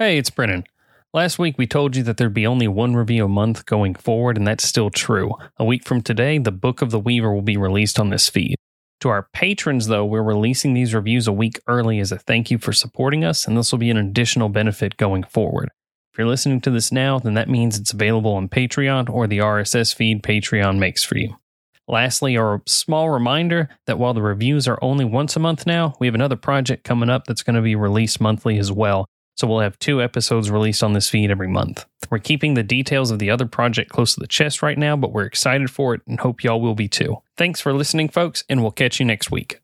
Hey, it's Brennan. Last week we told you that there'd be only one review a month going forward, and that's still true. A week from today, the Book of the Weaver will be released on this feed. To our patrons, though, we're releasing these reviews a week early as a thank you for supporting us, and this will be an additional benefit going forward. If you're listening to this now, then that means it's available on Patreon or the RSS feed Patreon makes for you. Lastly, a small reminder that while the reviews are only once a month now, we have another project coming up that's going to be released monthly as well. So we'll have two episodes released on this feed every month. We're keeping the details of the other project close to the chest right now, but we're excited for it and hope y'all will be too. Thanks for listening, folks, and we'll catch you next week.